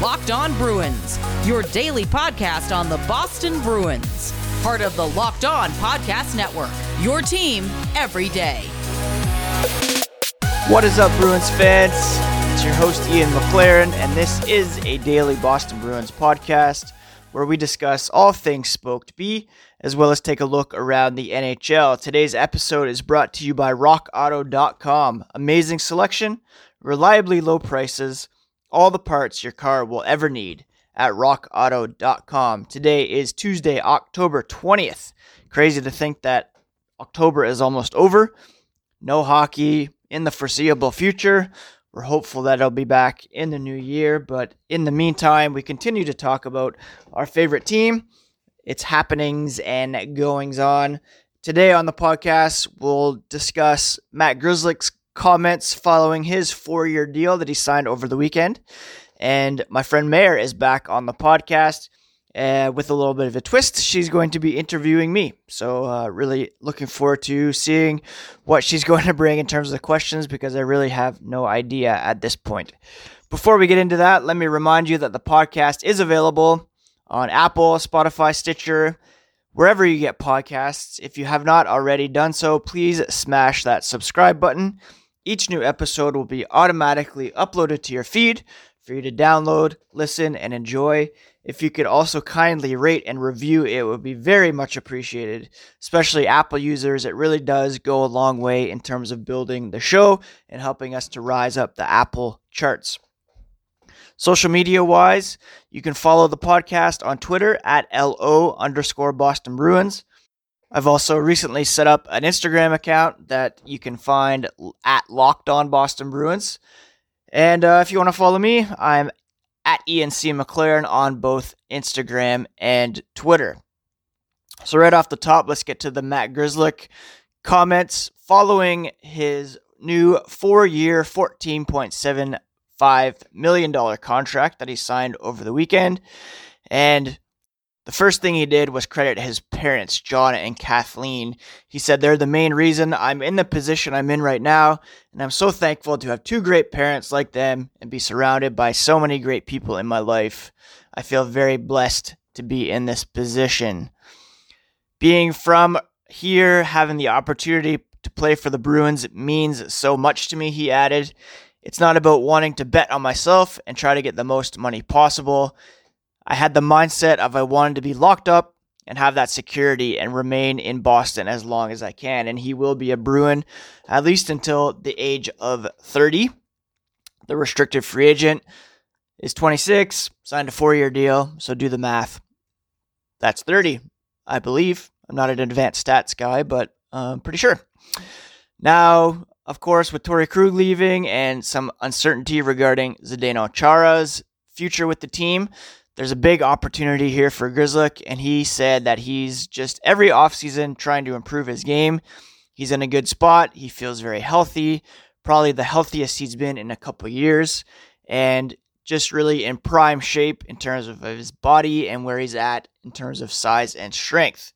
Locked On Bruins, your daily podcast on the Boston Bruins. Part of the Locked On Podcast Network, your team every day. What is up, Bruins fans? It's your host, Ian McLaren, and this is a daily Boston Bruins podcast where we discuss all things Spoked B, as well as take a look around the NHL. Today's episode is brought to you by RockAuto.com. Amazing selection, reliably low prices, all the parts your car will ever need at rockauto.com. Today is Tuesday, October 20th. Crazy to think that October is almost over. No hockey in the foreseeable future. We're hopeful that it'll be back in the new year, but in the meantime, we continue to talk about our favorite team, its happenings and goings on. Today on the podcast, we'll discuss Matt Grzelcyk's comments following his four year deal that he signed over the weekend. And my friend Mayor is back on the podcast uh, with a little bit of a twist. She's going to be interviewing me. So, uh, really looking forward to seeing what she's going to bring in terms of the questions because I really have no idea at this point. Before we get into that, let me remind you that the podcast is available on Apple, Spotify, Stitcher, wherever you get podcasts. If you have not already done so, please smash that subscribe button. Each new episode will be automatically uploaded to your feed for you to download, listen, and enjoy. If you could also kindly rate and review, it would be very much appreciated, especially Apple users. It really does go a long way in terms of building the show and helping us to rise up the Apple charts. Social media wise, you can follow the podcast on Twitter at LO underscore Boston Bruins. I've also recently set up an Instagram account that you can find at Locked On Boston Bruins. And uh, if you want to follow me, I'm at ENC McLaren on both Instagram and Twitter. So, right off the top, let's get to the Matt Grzelcyk comments following his new four year, $14.75 million contract that he signed over the weekend. And the first thing he did was credit his parents, John and Kathleen. He said, They're the main reason I'm in the position I'm in right now, and I'm so thankful to have two great parents like them and be surrounded by so many great people in my life. I feel very blessed to be in this position. Being from here, having the opportunity to play for the Bruins means so much to me, he added. It's not about wanting to bet on myself and try to get the most money possible. I had the mindset of I wanted to be locked up and have that security and remain in Boston as long as I can. And he will be a Bruin at least until the age of 30. The restricted free agent is 26, signed a four year deal. So do the math. That's 30, I believe. I'm not an advanced stats guy, but I'm pretty sure. Now, of course, with Torey Krug leaving and some uncertainty regarding Zdeno Chara's future with the team, there's a big opportunity here for Grzelcyk, and he said that he's just every offseason trying to improve his game. He's in a good spot. He feels very healthy, probably the healthiest he's been in a couple years, and just really in prime shape in terms of his body and where he's at in terms of size and strength.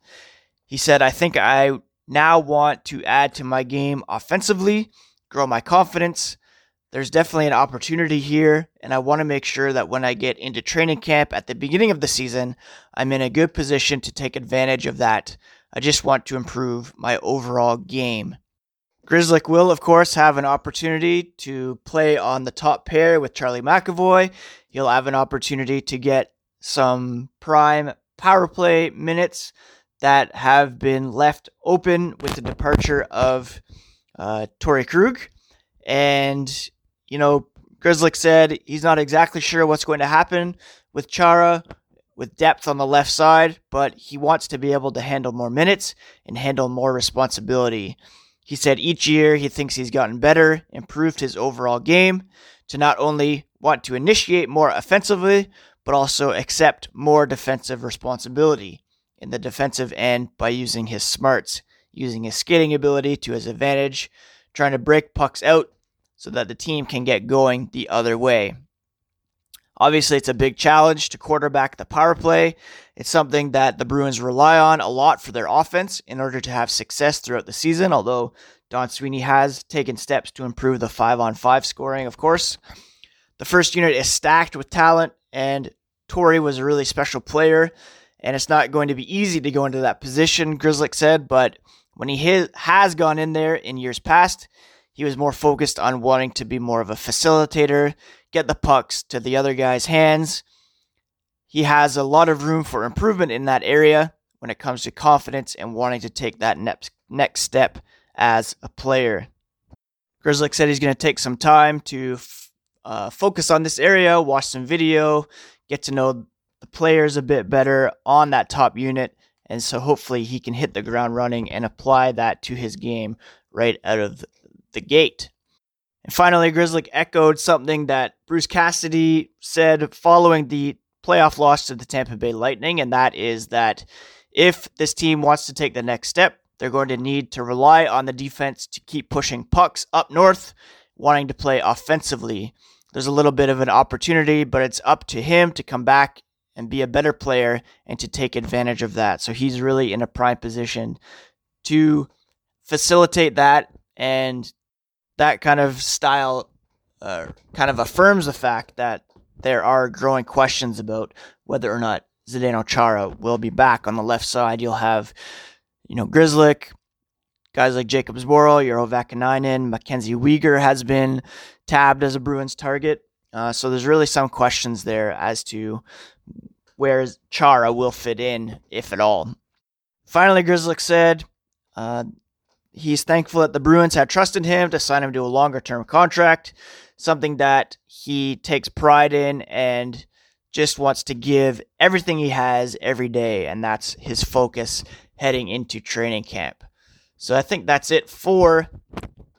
He said, I think I now want to add to my game offensively, grow my confidence, there's definitely an opportunity here, and I want to make sure that when I get into training camp at the beginning of the season, I'm in a good position to take advantage of that. I just want to improve my overall game. Grzelcyk will, of course, have an opportunity to play on the top pair with Charlie McAvoy. He'll have an opportunity to get some prime power play minutes that have been left open with the departure of uh, Torey Krug. And you know, Grzelcyk said he's not exactly sure what's going to happen with Chara with depth on the left side, but he wants to be able to handle more minutes and handle more responsibility. He said each year he thinks he's gotten better, improved his overall game to not only want to initiate more offensively, but also accept more defensive responsibility in the defensive end by using his smarts, using his skating ability to his advantage, trying to break pucks out so that the team can get going the other way. Obviously, it's a big challenge to quarterback the power play. It's something that the Bruins rely on a lot for their offense in order to have success throughout the season, although Don Sweeney has taken steps to improve the five on five scoring, of course. The first unit is stacked with talent and Torey was a really special player, and it's not going to be easy to go into that position, Grzelcyk said, but when he has gone in there in years past, he was more focused on wanting to be more of a facilitator, get the pucks to the other guy's hands. He has a lot of room for improvement in that area when it comes to confidence and wanting to take that next step as a player. Grzelcyk said he's going to take some time to f- uh, focus on this area, watch some video, get to know the players a bit better on that top unit, and so hopefully he can hit the ground running and apply that to his game right out of the gate. And finally, Grzelcyk echoed something that Bruce Cassidy said following the playoff loss to the Tampa Bay Lightning, and that is that if this team wants to take the next step, they're going to need to rely on the defense to keep pushing pucks up north, wanting to play offensively. There's a little bit of an opportunity, but it's up to him to come back and be a better player and to take advantage of that. So he's really in a prime position to facilitate that and that kind of style uh, kind of affirms the fact that there are growing questions about whether or not Zdeno Chara will be back on the left side. You'll have, you know, Grzelcyk, guys like Jakub Zboril, Urho Vaakanainen, Mackenzie Weegar has been tabbed as a Bruins target. Uh, so there's really some questions there as to where Chara will fit in, if at all. Finally, Grzelcyk said uh, he's thankful that the Bruins had trusted him to sign him to a longer term contract, something that he takes pride in and just wants to give everything he has every day, and that's his focus heading into training camp. So I think that's it for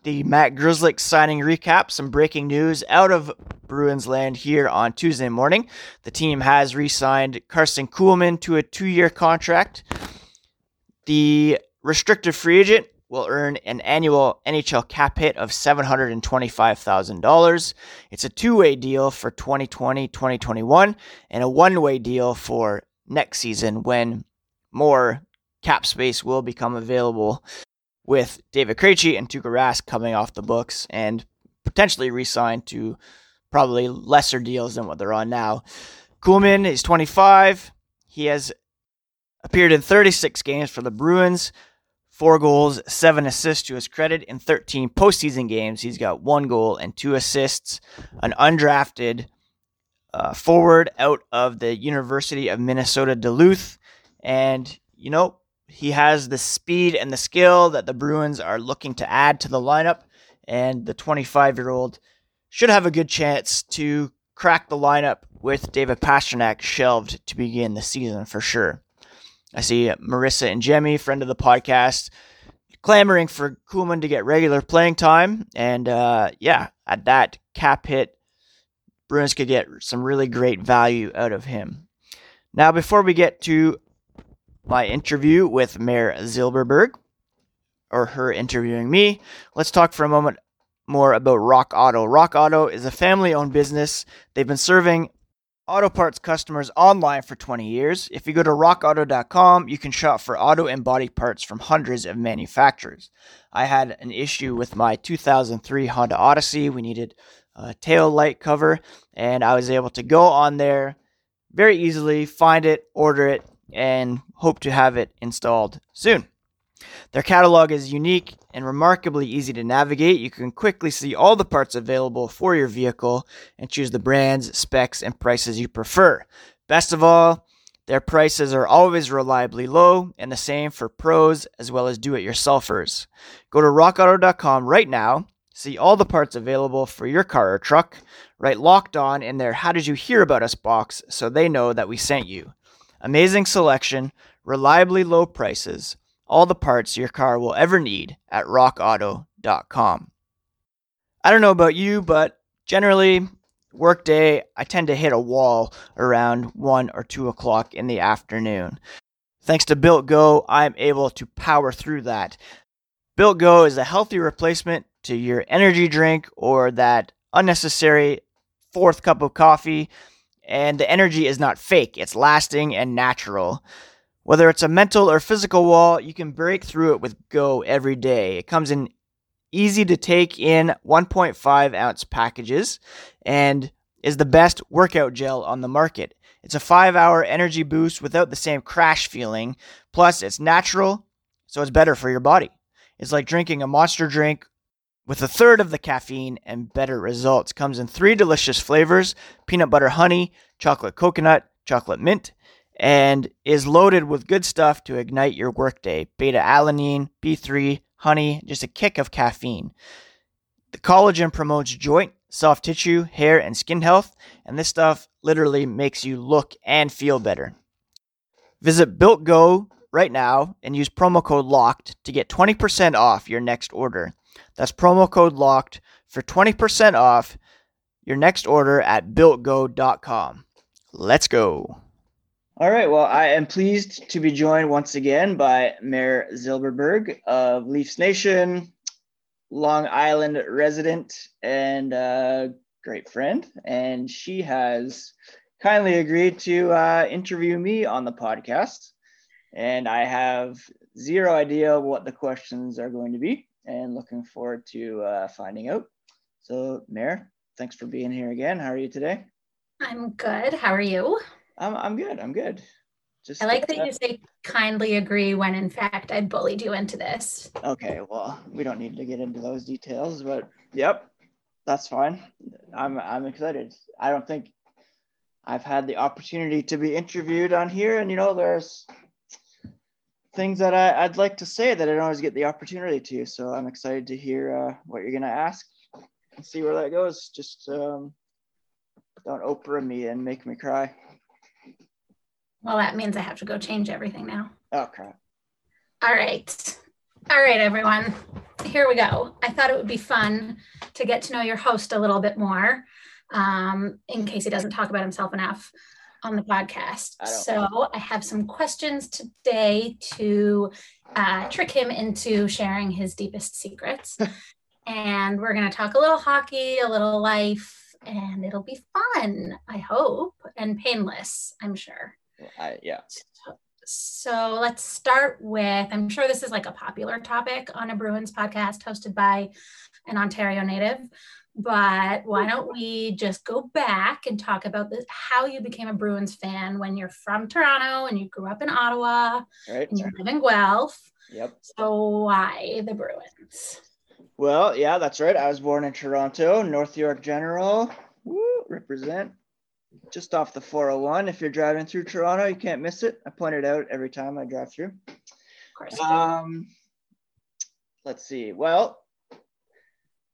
the Matt Grzelcyk signing recap. Some breaking news out of Bruins land here on Tuesday morning. The team has re signed Karson Kuhlman to a two year contract. The restricted free agent will earn an annual NHL cap hit of $725,000. It's a two way deal for 2020 2021 and a one way deal for next season when more cap space will become available with David Krejci and Tuukka Rask coming off the books and potentially re signed to probably lesser deals than what they're on now. Kuhlman is 25. He has appeared in 36 games for the Bruins, four goals, seven assists to his credit in 13 postseason games. He's got one goal and two assists. An undrafted uh, forward out of the University of Minnesota Duluth. And, you know, he has the speed and the skill that the Bruins are looking to add to the lineup. And the 25 year old should have a good chance to crack the lineup with David Pastrnak shelved to begin the season for sure. I see Marissa and Jemmy, friend of the podcast, clamoring for Kuhlman to get regular playing time. And uh, yeah, at that cap hit, Bruins could get some really great value out of him. Now, before we get to my interview with Mayor Zilberberg, or her interviewing me, let's talk for a moment more about Rock Auto. Rock Auto is a family owned business. They've been serving auto parts customers online for 20 years. If you go to rockauto.com, you can shop for auto and body parts from hundreds of manufacturers. I had an issue with my 2003 Honda Odyssey. We needed a tail light cover, and I was able to go on there very easily, find it, order it, and hope to have it installed soon. Their catalog is unique and remarkably easy to navigate. You can quickly see all the parts available for your vehicle and choose the brands, specs, and prices you prefer. Best of all, their prices are always reliably low and the same for pros as well as do it yourselfers. Go to rockauto.com right now, see all the parts available for your car or truck, write locked on in their How Did You Hear About Us box so they know that we sent you. Amazing selection, reliably low prices all the parts your car will ever need at rockauto.com. I don't know about you, but generally, workday, I tend to hit a wall around 1 or 2 o'clock in the afternoon. Thanks to Built Go, I'm able to power through that. Built Go is a healthy replacement to your energy drink or that unnecessary fourth cup of coffee, and the energy is not fake, it's lasting and natural. Whether it's a mental or physical wall, you can break through it with Go every day. It comes in easy to take in 1.5 ounce packages, and is the best workout gel on the market. It's a five hour energy boost without the same crash feeling. Plus, it's natural, so it's better for your body. It's like drinking a monster drink with a third of the caffeine and better results. Comes in three delicious flavors peanut butter honey, chocolate coconut, chocolate mint, and is loaded with good stuff to ignite your workday beta alanine, B3, honey, just a kick of caffeine. The collagen promotes joint, soft tissue, hair, and skin health, and this stuff literally makes you look and feel better. Visit Built Go right now and use promo code LOCKED to get 20% off your next order. That's promo code LOCKED for 20% off your next order at builtgo.com. Let's go. All right. Well, I am pleased to be joined once again by Mayor Zilberberg of Leafs Nation, Long Island resident, and a great friend. And she has kindly agreed to uh, interview me on the podcast. And I have zero idea what the questions are going to be, and looking forward to uh, finding out. So, Mayor, thanks for being here again. How are you today? I'm good. How are you? I'm I'm good. I'm good. Just I like that you say kindly agree when in fact I bullied you into this. Okay, well, we don't need to get into those details, but yep, that's fine. I'm I'm excited. I don't think I've had the opportunity to be interviewed on here, and you know, there's things that I, would like to say that I don't always get the opportunity to. So I'm excited to hear uh, what you're gonna ask and see where that goes. Just um, don't Oprah me and make me cry. Well, that means I have to go change everything now. Crap. All right. All right, everyone. Here we go. I thought it would be fun to get to know your host a little bit more um, in case he doesn't talk about himself enough on the podcast. I so I have some questions today to uh, trick him into sharing his deepest secrets. and we're going to talk a little hockey, a little life, and it'll be fun, I hope, and painless, I'm sure. I, yeah. So let's start with I'm sure this is like a popular topic on a Bruins podcast hosted by an Ontario native, but why don't we just go back and talk about this, how you became a Bruins fan when you're from Toronto and you grew up in Ottawa right. and you live in Guelph. Yep. So why the Bruins? Well, yeah, that's right. I was born in Toronto, North York General. Woo, represent just off the 401. If you're driving through Toronto, you can't miss it. I point it out every time I drive through. Of course. Um, let's see. Well,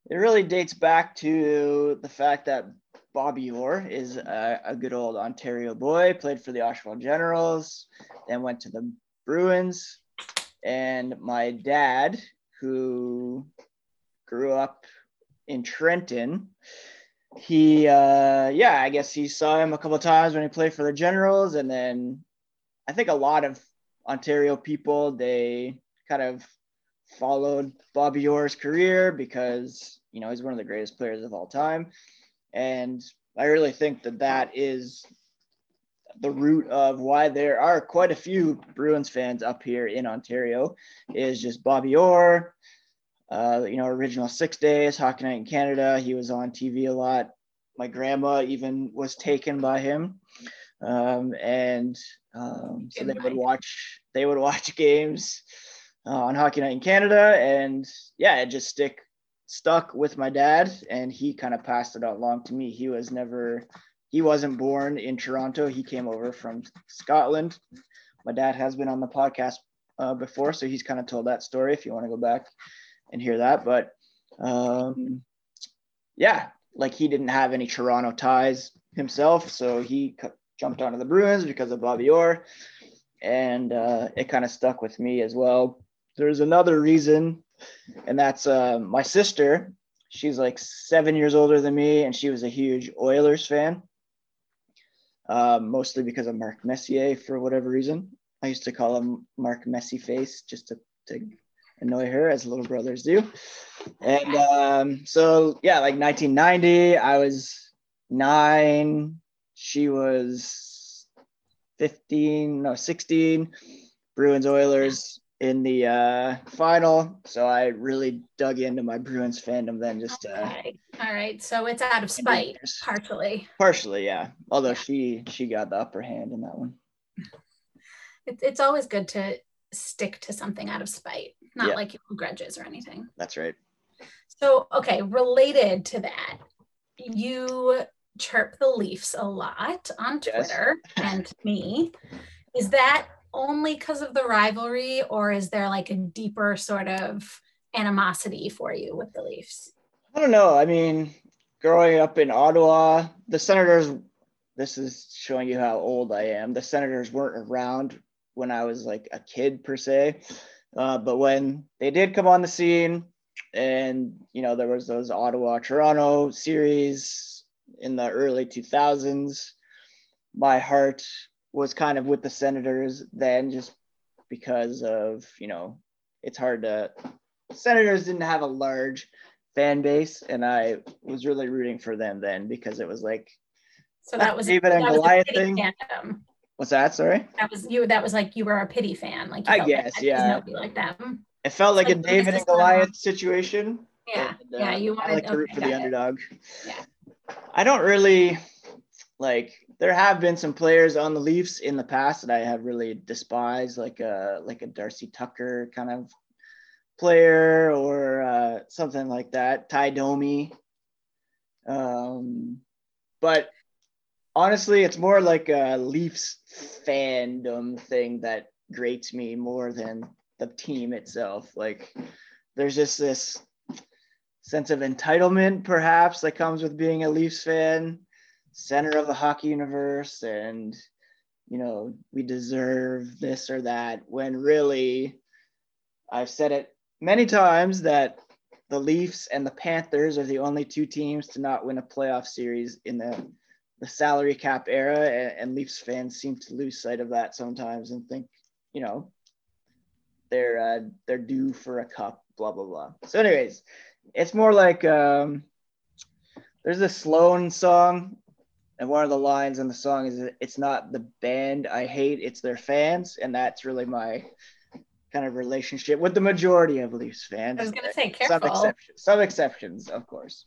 it really dates back to the fact that Bobby Orr is a, a good old Ontario boy, played for the Oshawa Generals, then went to the Bruins. And my dad, who grew up in Trenton, he uh yeah i guess he saw him a couple times when he played for the generals and then i think a lot of ontario people they kind of followed bobby orr's career because you know he's one of the greatest players of all time. And i really think that that is the root of why there are quite a few bruins fans up here in ontario is just bobby orr uh, you know, original six days, Hockey Night in Canada. He was on TV a lot. My grandma even was taken by him. Um, and um, so they would watch they would watch games uh, on Hockey Night in Canada, and yeah, it just stick stuck with my dad, and he kind of passed it out along to me. He was never he wasn't born in Toronto. He came over from Scotland. My dad has been on the podcast uh, before, so he's kind of told that story. If you want to go back and hear that. But um, yeah, like he didn't have any Toronto ties himself, so he jumped onto the Bruins because of Bobby Orr, and uh, it kind of stuck with me as well. There's another reason, and that's uh, my sister. She's like seven years older than me, and she was a huge Oilers fan. Uh, mostly because of Mark Messier for whatever reason. I used to call him Mark Messy Face just to, to annoy her as little brothers do. And um, so, yeah, like 1990, I was nine, she was 15, no, 16. Bruins Oilers in the uh, final. So I really dug into my Bruins fandom then just uh, Okay. All right. So it's out of spite, partially. partially, yeah. Although she she got the upper hand in that one. It's it's always good to stick to something out of spite, not Yeah. like grudges or anything. That's right. So, okay, related to that, you chirp the Leafs a lot on Yes. Twitter and me. Is that only because of the rivalry, or is there like a deeper sort of animosity for you with the Leafs? I don't know. I mean, growing up in Ottawa, the Senators. This is showing you how old I am. The Senators weren't around when I was like a kid per se, uh, but when they did come on the scene, and you know there was those Ottawa Toronto series in the early 2000s, my heart was kind of with the Senators then, just because of you know it's hard to. Senators didn't have a large fan base, and I was really rooting for them then because it was like, So that was David and that was a Goliath thing? fandom. What's that? Sorry, That was you. That was like you were a pity fan. Like I guess, 'cause yeah. Like them. it felt like, Like a David and Goliath situation. Yeah, and, uh, yeah. You wanted. I like to root okay, for the it. underdog. Yeah. I don't really like. There have been some players on the Leafs in the past that I have really despised, like a like a Darcy Tucker kind of player or uh, something like that. Ty Domi. Um, but honestly, it's more like a Leafs fandom thing that grates me more than the team itself. Like, there's just this sense of entitlement, perhaps, that comes with being a Leafs fan, center of the hockey universe, and you know, we deserve this or that. When really, I've said it many times that the Leafs and the Panthers are the only two teams to not win a playoff series in the the salary cap era, and, and Leafs fans seem to lose sight of that sometimes and think, you know, they're uh, they're due for a cup, blah blah blah. So, anyways, it's more like um, there's a Sloan song, and one of the lines in the song is "It's not the band I hate, it's their fans," and that's really my kind of relationship with the majority of Leafs fans. I was gonna say, careful. some exceptions, some exceptions, of course.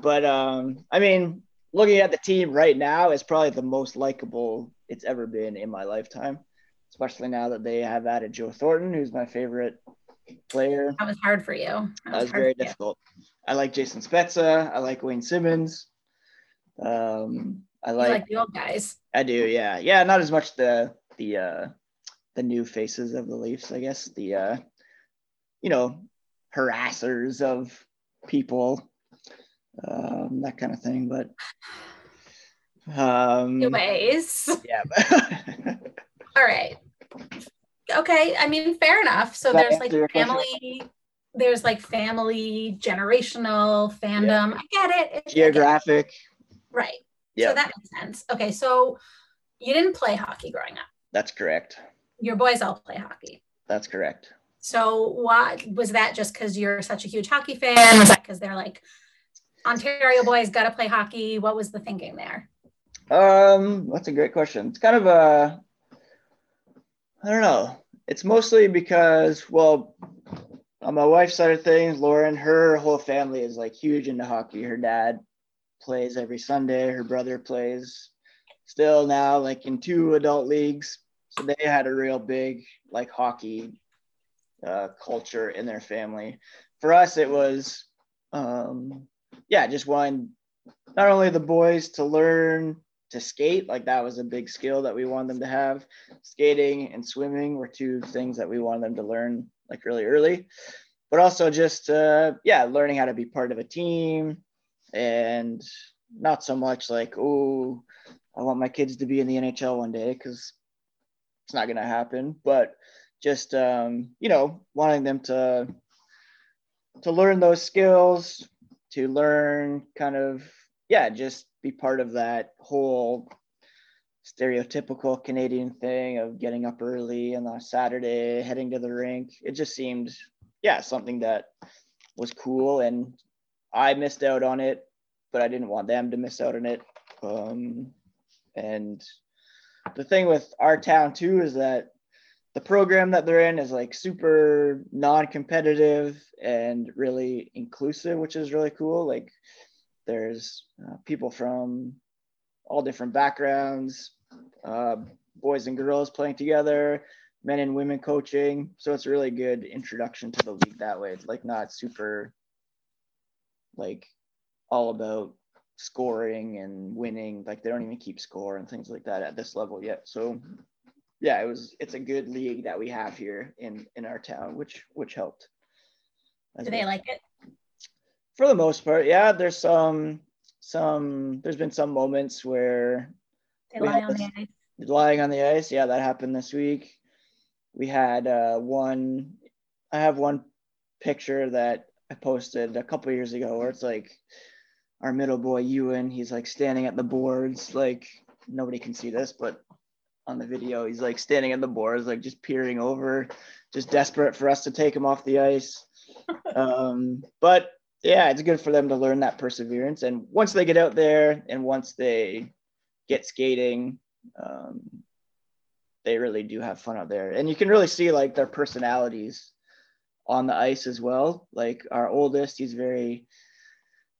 But um, I mean, looking at the team right now, it's probably the most likable it's ever been in my lifetime. Especially now that they have added Joe Thornton, who's my favorite player. That was hard for you. That was hard very for you. difficult. I like Jason Spezza. I like Wayne Simmonds. Um, I like, like the old guys. I do, yeah, yeah. Not as much the the uh, the new faces of the Leafs, I guess. The uh, you know harassers of people, um, that kind of thing. But um, Anyways, yeah. all right. Okay, I mean, fair enough. So that there's like your question? family, there's like family, generational fandom. I get it. I get it. Geographic. Right. Yeah, So that makes sense. Okay, so you didn't play hockey growing up. that's correct. Your boys all play hockey. That's correct. So what was that just because you're such a huge hockey fan? Was that because they're like Ontario boys got to play hockey? What was the thinking there? Um, that's a great question. It's kind of a, I don't know. It's mostly because, well, on my wife's side of things, Lauren, her whole family is like huge into hockey. Her dad plays every Sunday. Her brother plays still now, like in two adult leagues. So they had a real big like hockey uh, culture in their family. For us, it was, um, yeah, just wanting not only the boys to learn to skate, like that was a big skill that we wanted them to have. Skating and swimming were two things that we wanted them to learn like really early, but also just uh, yeah, learning how to be part of a team and not so much like oh, I want my kids to be in the NHL one day because it's not gonna happen, but just um, you know wanting them to to learn those skills to learn kind of yeah just be part of that whole stereotypical canadian thing of getting up early and on saturday heading to the rink. It just seemed yeah something that was cool and i missed out on it but i didn't want them to miss out on it. Um, and the thing with our town too is that the program that they're in is like super non-competitive and really inclusive, which is really cool. Like there's uh, people from all different backgrounds, uh, boys and girls playing together, men and women coaching. So it's a really good introduction to the league that way. It's like not super like all about scoring and winning. Like they don't even keep score and things like that at this level yet. So yeah, it was it's a good league that we have here in in our town, which which helped. Do they like it? For the most part, yeah. There's some some there's been some moments where they lie on the ice. Lying on the ice, yeah, that happened this week. We had uh, one. I have one picture that I posted a couple years ago where it's like our middle boy Ewan. He's like standing at the boards, like nobody can see this, but on the video, he's like standing at the boards, like just peering over, just desperate for us to take him off the ice. um, but yeah, it's good for them to learn that perseverance. And once they get out there and once they get skating, um, they really do have fun out there. And you can really see like their personalities on the ice as well. Like our oldest, he's very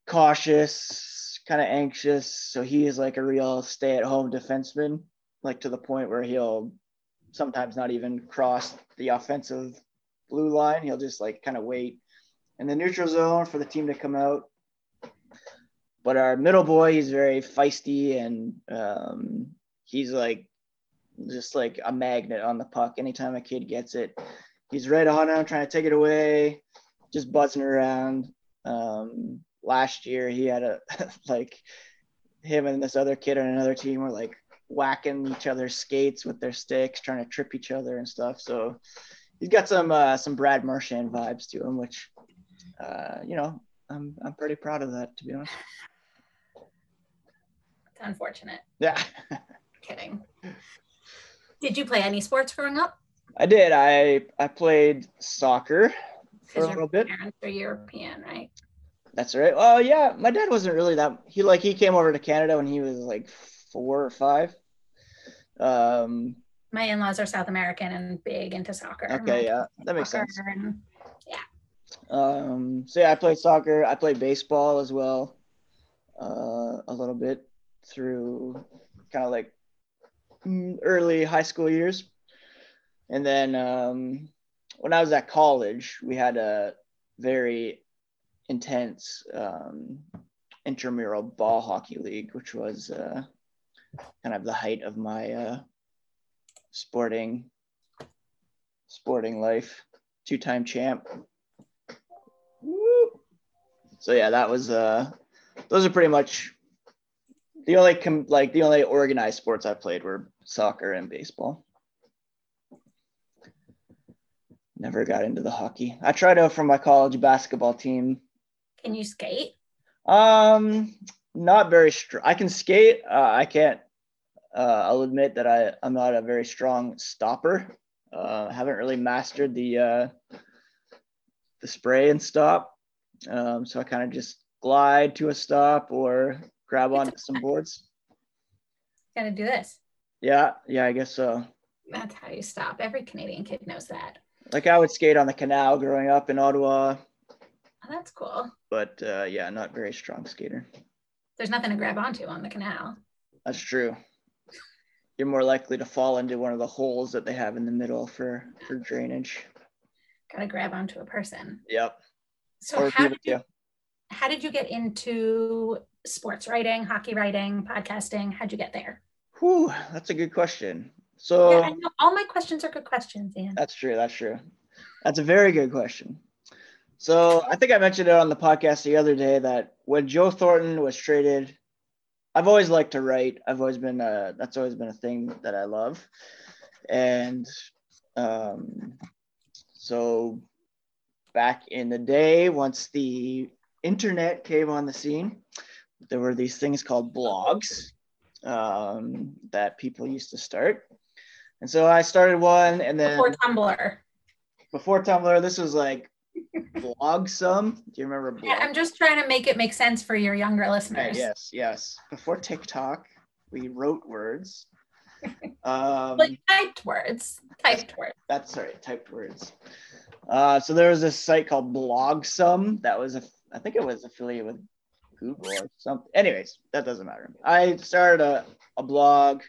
cautious, kind of anxious. So he is like a real stay at home defenseman, like to the point where he'll sometimes not even cross the offensive blue line. He'll just like kind of wait in the neutral zone for the team to come out. But our middle boy, he's very feisty and um, he's like just like a magnet on the puck. Anytime a kid gets it, he's right on him, trying to take it away, just buzzing around. Um, last year, he had a like him and this other kid on another team were like whacking each other's skates with their sticks, trying to trip each other and stuff. So he's got some uh, some Brad Marchand vibes to him, which uh, you know, I'm I'm pretty proud of that to be honest. It's unfortunate. Yeah. Kidding. Did you play any sports growing up? I did. I I played soccer for a little bit. Parents are European, right? That's right. Oh yeah, my dad wasn't really that. He like he came over to Canada when he was like four or five. Um, my in-laws are South American and big into soccer. Okay, yeah, that makes sense. And, yeah. Um, so yeah, I played soccer. I played baseball as well, uh, a little bit through kind of like mm, early high school years, and then um, when I was at college, we had a very intense um, intramural ball hockey league, which was uh, kind of the height of my uh, sporting sporting life. Two-time champ. Woo. So yeah, that was uh, those are pretty much the only com- like the only organized sports I played were soccer and baseball. Never got into the hockey. I tried out for my college basketball team. Can you skate? Um, not very strong. I can skate. Uh, I can't. Uh, I'll admit that I I'm not a very strong stopper. Uh, haven't really mastered the uh, the spray and stop. Um, so I kind of just glide to a stop or grab onto some boards. Got to do this. Yeah, yeah, I guess so. That's how you stop. Every Canadian kid knows that. Like I would skate on the canal growing up in Ottawa. Oh, that's cool. But uh, yeah, not very strong skater. There's nothing to grab onto on the canal. That's true. You're more likely to fall into one of the holes that they have in the middle for for drainage. Got to grab onto a person. Yep. So or how did you, how did you get into sports writing, hockey writing, podcasting? How'd you get there? Whew, that's a good question. So yeah, all my questions are good questions, Ian. That's true. That's true. That's a very good question. So I think I mentioned it on the podcast the other day that when Joe Thornton was traded, I've always liked to write. I've always been a, that's always been a thing that I love. And um, so back in the day, once the internet came on the scene, there were these things called blogs um, that people used to start. And so I started one and then before Tumblr. Before Tumblr, this was like Blogsome. Do you remember? Blog? Yeah, I'm just trying to make it make sense for your younger listeners. yes, yes. Before TikTok, we wrote words. Um, like typed words. Typed words. That's sorry, typed words. Uh, so there was this site called Blogsome that was, a, I think it was affiliated with Google or something. Anyways, that doesn't matter. I started a, a blog.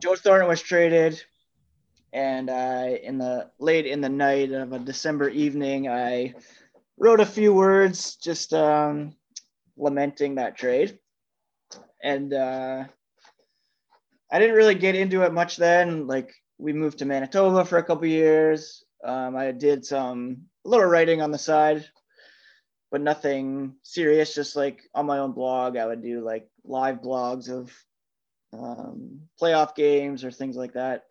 Joe Thornton was traded, and I, in the late in the night of a December evening, I wrote a few words just um, lamenting that trade, and uh, I didn't really get into it much then. Like we moved to Manitoba for a couple years. Um, I did some little writing on the side, but nothing serious. Just like on my own blog, I would do like live blogs of um, playoff games or things like that.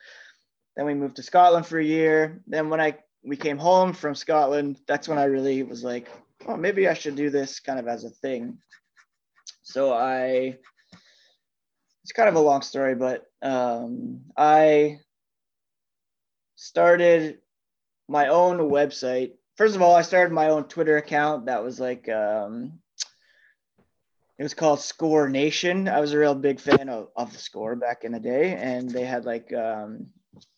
Then we moved to Scotland for a year. Then when I we came home from Scotland, that's when I really was like, oh, maybe I should do this kind of as a thing. So I, it's kind of a long story, but um, I started my own website. First of all, I started my own Twitter account that was like, um, it was called Score Nation. I was a real big fan of, of the score back in the day, and they had like um,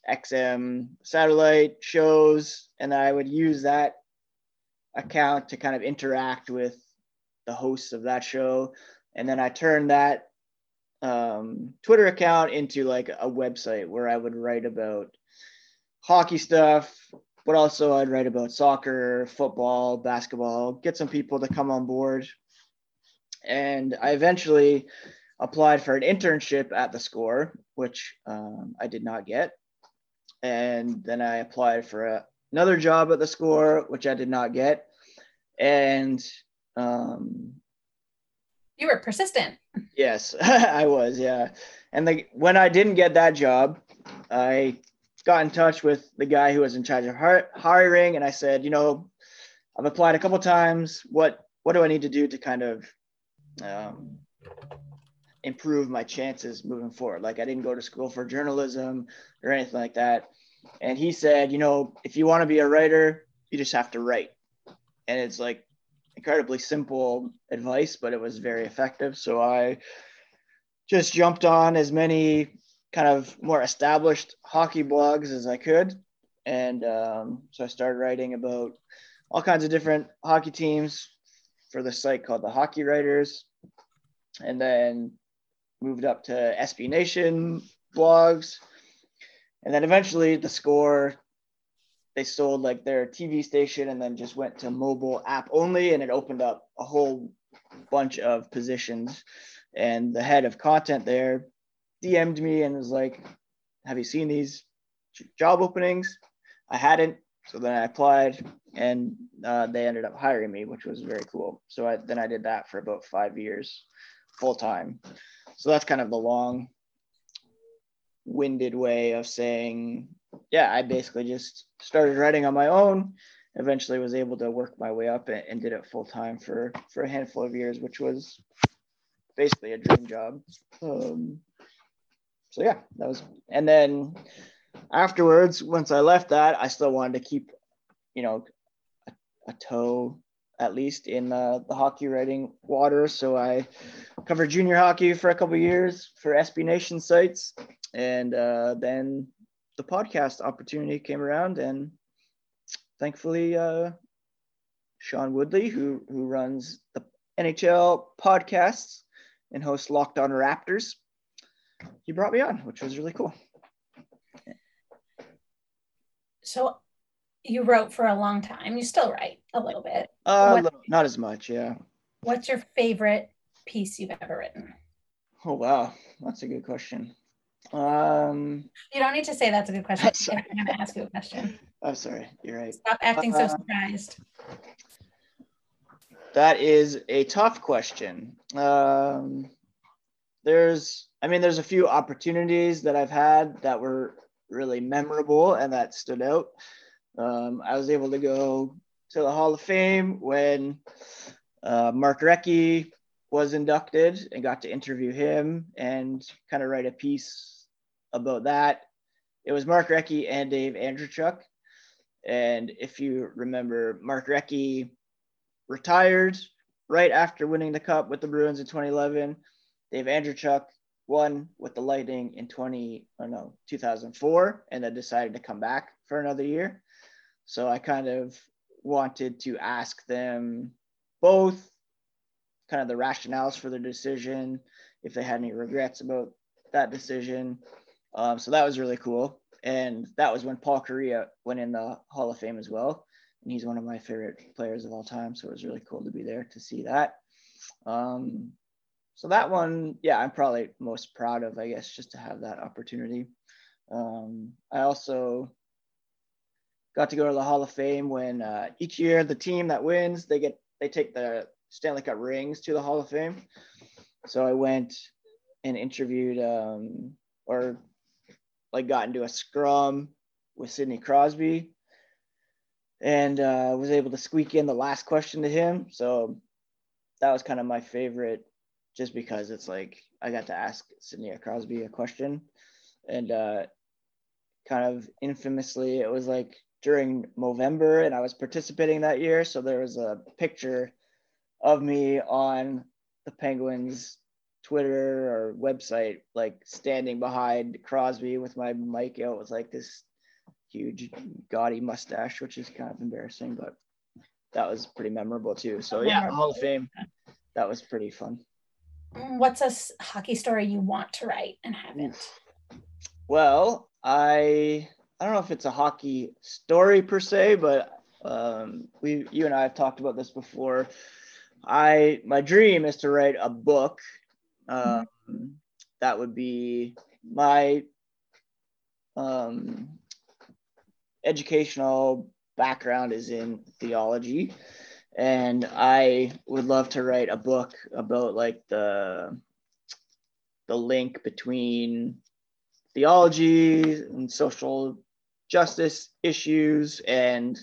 XM satellite shows, and I would use that account to kind of interact with the hosts of that show. And then I turned that um, Twitter account into like a website where I would write about hockey stuff, but also I'd write about soccer, football, basketball, get some people to come on board. And I eventually applied for an internship at the score, which um, I did not get and then I applied for a, another job at the score, which I did not get. And um, you were persistent. Yes, I was. Yeah, and the, when I didn't get that job, I got in touch with the guy who was in charge of hiring, and I said, you know, I've applied a couple times. What what do I need to do to kind of um, improve my chances moving forward? Like I didn't go to school for journalism or anything like that. And he said, you know, if you want to be a writer, you just have to write. And it's like incredibly simple advice, but it was very effective. So I just jumped on as many kind of more established hockey blogs as I could. And um, so I started writing about all kinds of different hockey teams for the site called the Hockey Writers. And then moved up to SB Nation blogs. And then eventually the score they sold like their TV station and then just went to mobile app only and it opened up a whole bunch of positions. And the head of content there DM'd me and was like have you seen these job openings? I hadn't. So then I applied and uh, they ended up hiring me which was very cool. So I, then I did that for about five years full time so that's kind of the long winded way of saying, yeah, I basically just started writing on my own. Eventually, was able to work my way up and, and did it full time for for a handful of years, which was basically a dream job. Um, so yeah, that was, and then afterwards, once I left that, I still wanted to keep, you know, a, a toe at least in uh, the hockey writing water. So I covered junior hockey for a couple years for SB Nation sites, and uh, then the podcast opportunity came around, and thankfully, uh, Sean Woodley, who who runs the NHL podcasts and hosts Locked On Raptors, he brought me on, which was really cool. So you wrote for a long time. You still write a little bit. Uh, what, not as much, yeah. What's your favorite piece you've ever written? Oh wow, that's a good question. Um, you don't need to say that's a good question. I'm going to ask you a question. I'm oh, sorry. You're right. Stop acting so uh, surprised. That is a tough question. Um, there's, I mean, there's a few opportunities that I've had that were really memorable and that stood out. Um, I was able to go to the Hall of Fame when uh, Mark Recchi was inducted and got to interview him and kind of write a piece about that. It was Mark Recchi and Dave Andreychuk. And if you remember, Mark Recchi retired right after winning the cup with the Bruins in 2011. Dave Andreychuk won with the Lightning in 20, oh no, 2004, and then decided to come back for another year. So I kind of wanted to ask them both kind of the rationales for their decision, if they had any regrets about that decision. Um, so that was really cool. And that was when Paul Kariya went in the Hall of Fame as well. And he's one of my favorite players of all time. So it was really cool to be there to see that. Um, so that one, yeah, I'm probably most proud of, I guess, just to have that opportunity. Um, I also got to go to the Hall of Fame when uh, each year the team that wins they get they take the Stanley Cup rings to the Hall of Fame. So I went and interviewed um, or like got into a scrum with Sidney Crosby and uh, was able to squeak in the last question to him. So that was kind of my favorite just because it's like I got to ask Sidney Crosby a question and uh, kind of infamously it was like during November and I was participating that year. So there was a picture of me on the Penguins Twitter or website, like standing behind Crosby with my mic out with like this huge gaudy mustache, which is kind of embarrassing, but that was pretty memorable too. So yeah, Hall of Fame, that was pretty fun. What's a hockey story you want to write and haven't? Well, I I don't know if it's a hockey story per se, but um, we you and I have talked about this before. I my dream is to write a book. Um, mm-hmm. That would be my um, educational background is in theology, and I would love to write a book about like the the link between theology and social justice issues and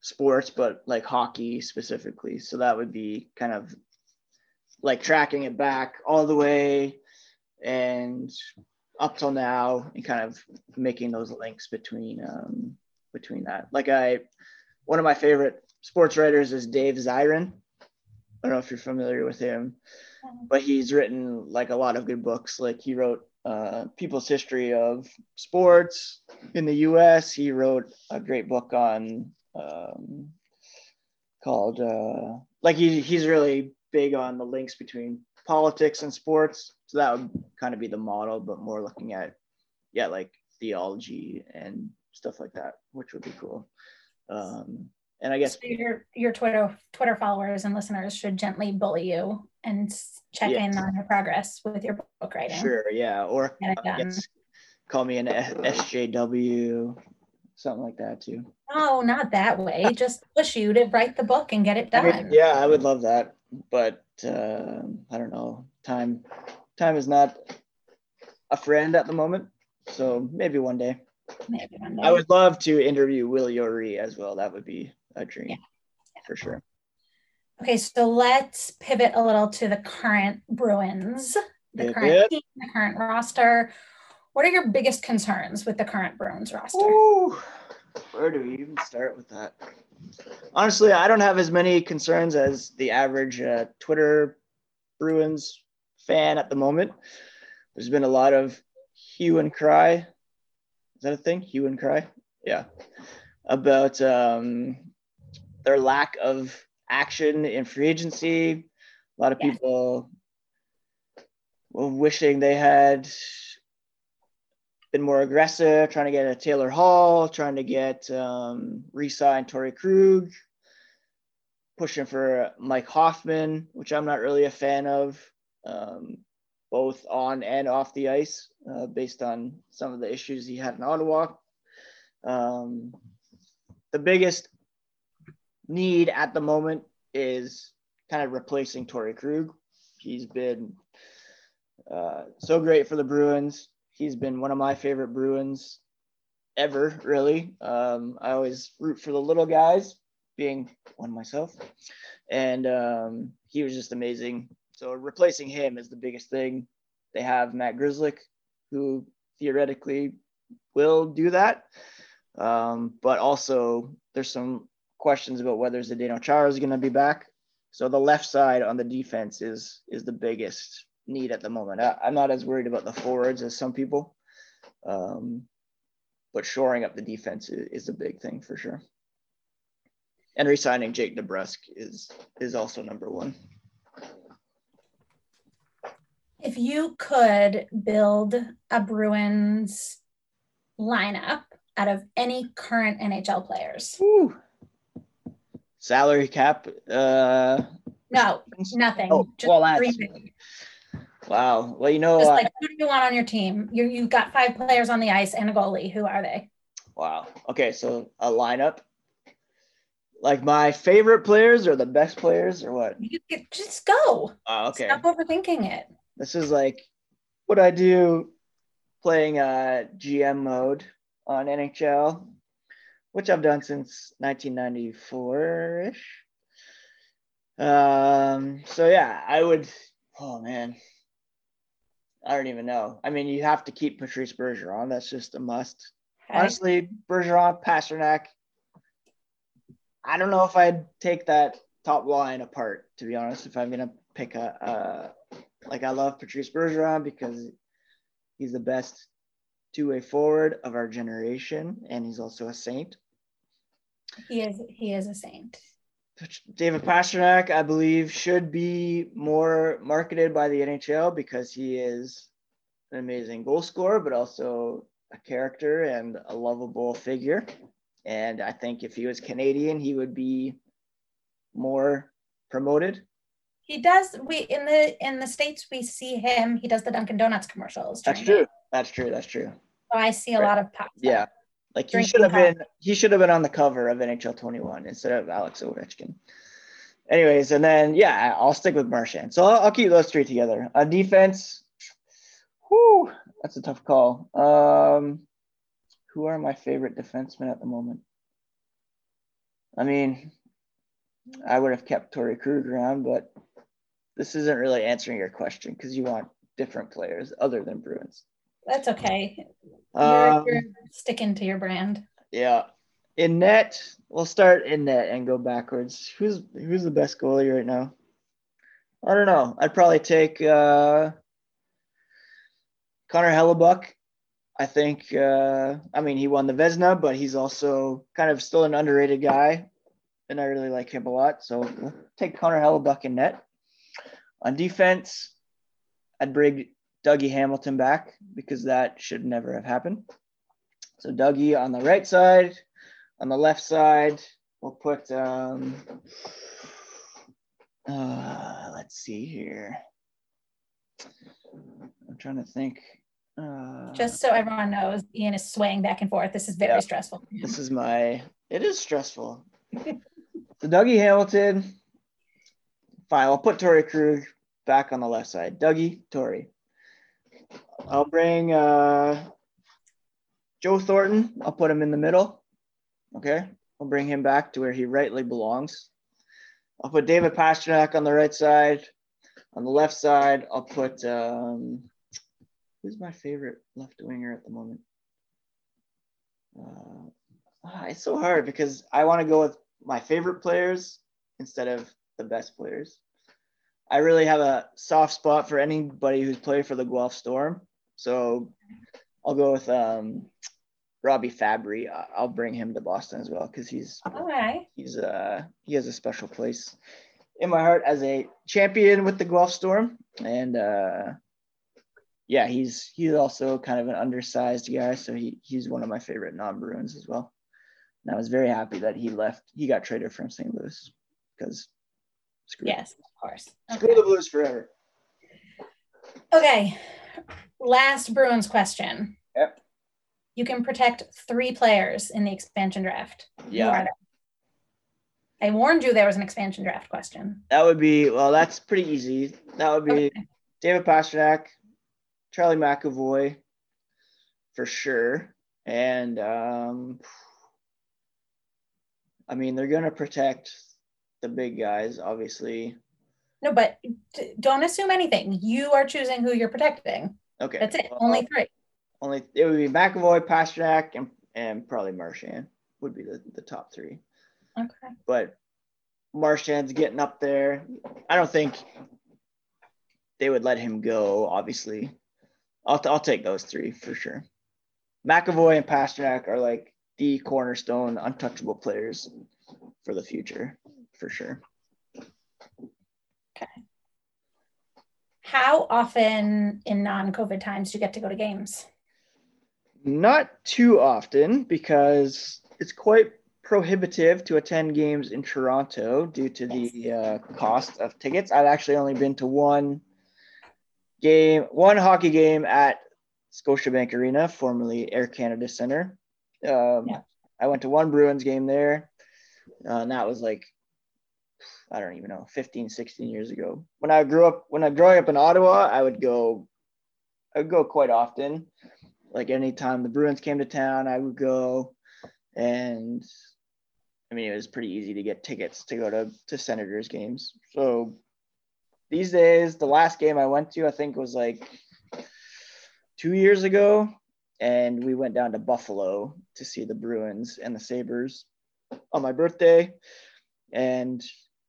sports, but like hockey specifically. So that would be kind of like tracking it back all the way and up till now and kind of making those links between um, between that. Like I, one of my favorite sports writers is Dave Zirin. I don't know if you're familiar with him, but he's written like a lot of good books. Like he wrote uh, People's History of Sports in the U.S. He wrote a great book on um, called uh, like he, he's really big on the links between politics and sports. So that would kind of be the model, but more looking at yeah, like theology and stuff like that, which would be cool. Um, and I guess so your your Twitter Twitter followers and listeners should gently bully you and check yeah. in on your progress with your book writing. Sure, yeah, or call me an SJW, something like that too. Oh, not that way. Just push you to write the book and get it done. I mean, yeah, I would love that, but uh, I don't know. Time, time is not a friend at the moment, so maybe one day. Maybe one day. I would love to interview Will Yorie as well. That would be a dream. Yeah. for sure. Okay, so let's pivot a little to the current Bruins, the current team, the current roster. What are your biggest concerns with the current Bruins roster? Ooh, where do we even start with that? Honestly, I don't have as many concerns as the average uh, Twitter Bruins fan at the moment. There's been a lot of hue and cry. Is that a thing? Hue and cry? Yeah. About um, their lack of action in free agency. A lot of yeah. people wishing they had been more aggressive, trying to get a Taylor Hall, trying to get um, re-sign Torey Krug, pushing for Mike Hoffman, which I'm not really a fan of, um, both on and off the ice, uh, based on some of the issues he had in Ottawa. Um, the biggest need at the moment is kind of replacing Torey Krug. He's been uh, so great for the Bruins. He's been one of my favorite Bruins ever, really. Um, I always root for the little guys, being one myself. And um, he was just amazing. So replacing him is the biggest thing. They have Matt Grzelcyk, who theoretically will do that. Um, but also, there's some questions about whether Zdeno Chara is going to be back. So the left side on the defense is is the biggest need at the moment. I, am not as worried about the forwards as some people, um, but shoring up the defense is, is a big thing for sure. And resigning Jake DeBrusk is is also number one. If you could build a Bruins lineup out of any current NHL players. Woo. Salary cap. Uh, no, nothing. Oh, Just well, that's, wow. Well, you know, Just like who do you want on your team? You you've got five players on the ice and a goalie. Who are they? Wow. Okay, so a lineup. Like my favorite players or the best players or what? You just go. Oh, okay. Stop overthinking it. This is like what I do playing uh GM mode on NHL, which I've done since 1994 ish. Um, so yeah, I would. Oh man, I don't even know. I mean, you have to keep Patrice Bergeron. That's just a must. Okay. Honestly, Bergeron, Pastrnak. I don't know if I'd take that top line apart. To be honest, if I'm gonna pick a, uh, like I love Patrice Bergeron because he's the best two-way forward of our generation, and he's also a saint. He is. He is a saint. David Pastrnak, I believe, should be more marketed by the NHL because he is an amazing goal scorer, but also a character and a lovable figure. And I think if he was Canadian, he would be more promoted. He does. We in the in the states we see him. He does the Dunkin' Donuts commercials. That's true. That's true. That's true. So I see a right. lot of pop. Yeah, like he should have been he should have been on the cover of NHL 21 instead of Alex Ovechkin. Anyways, and then yeah, I'll stick with Marchand. So I'll, I'll keep those three together. On defense, whoo, that's a tough call. Um, who are my favorite defensemen at the moment? I mean, I would have kept Torey Krug around, but this isn't really answering your question because you want different players other than Bruins. That's okay. You're, um, you're sticking to your brand. Yeah. In net, we'll start in net and go backwards. Who's who's the best goalie right now? I don't know. I'd probably take uh, Connor Hellebuyck. I think. Uh, I mean, he won the Vezina, but he's also kind of still an underrated guy, and I really like him a lot. So we'll take Connor Hellebuyck in net. On defense, I'd bring Dougie Hamilton back because that should never have happened. So Dougie on the right side, on the left side, we'll put um, uh, let's see here. I'm trying to think. Uh, Just so everyone knows, Ian is swaying back and forth. This is very yeah, stressful. This is my. It is stressful. so Dougie Hamilton. Fine. I'll put Torey Krug back on the left side. Dougie, Torey. I'll bring uh, Joe Thornton. I'll put him in the middle. Okay. I'll bring him back to where he rightly belongs. I'll put David Pastrnak on the right side. On the left side, I'll put um, who's my favorite left winger at the moment? Uh, ah, it's so hard because I want to go with my favorite players instead of the best players. I really have a soft spot for anybody who's played for the Guelph Storm. So I'll go with um, Robby Fabbri. I'll bring him to Boston as well because he's okay. He's uh he has a special place in my heart as a champion with the Guelph Storm, and uh, yeah, he's he's also kind of an undersized guy, so he he's one of my favorite non-Bruins as well. And I was very happy that he left. He got traded from St. Louis because screw yes, of course. Screw okay. the Blues forever. Okay, last Bruins question. Yep. You can protect three players in the expansion draft. Yeah. I warned you there was an expansion draft question. That would be well. That's pretty easy. That would be okay. David Pastrnak, Charlie McAvoy, for sure, and um, I mean they're gonna protect the big guys, obviously. No, but don't assume anything. You are choosing who you're protecting. Okay. That's it. Well, only three. Only it would be McAvoy, Pastrnak, and and probably Marchand would be the, the top three. Okay. But Marchand's getting up there. I don't think they would let him go. Obviously, I'll I'll take those three for sure. McAvoy and Pastrnak are like the cornerstone, untouchable players for the future, for sure. Okay. How often in non-COVID times do you get to go to games? Not too often because it's quite prohibitive to attend games in Toronto due to the uh, cost of tickets. I've actually only been to one game, one hockey game at Scotiabank Arena, formerly Air Canada Center. Um, yeah. I went to one Bruins game there, uh, and that was like, I don't even know, 15, 16 years ago. When I grew up, when I growing up in Ottawa, I would go, I would go quite often. Like anytime the Bruins came to town, I would go, and I mean, it was pretty easy to get tickets to go to, to Senators games. So these days, the last game I went to, I think was like two years ago. And we went down to Buffalo to see the Bruins and the Sabres on my birthday. And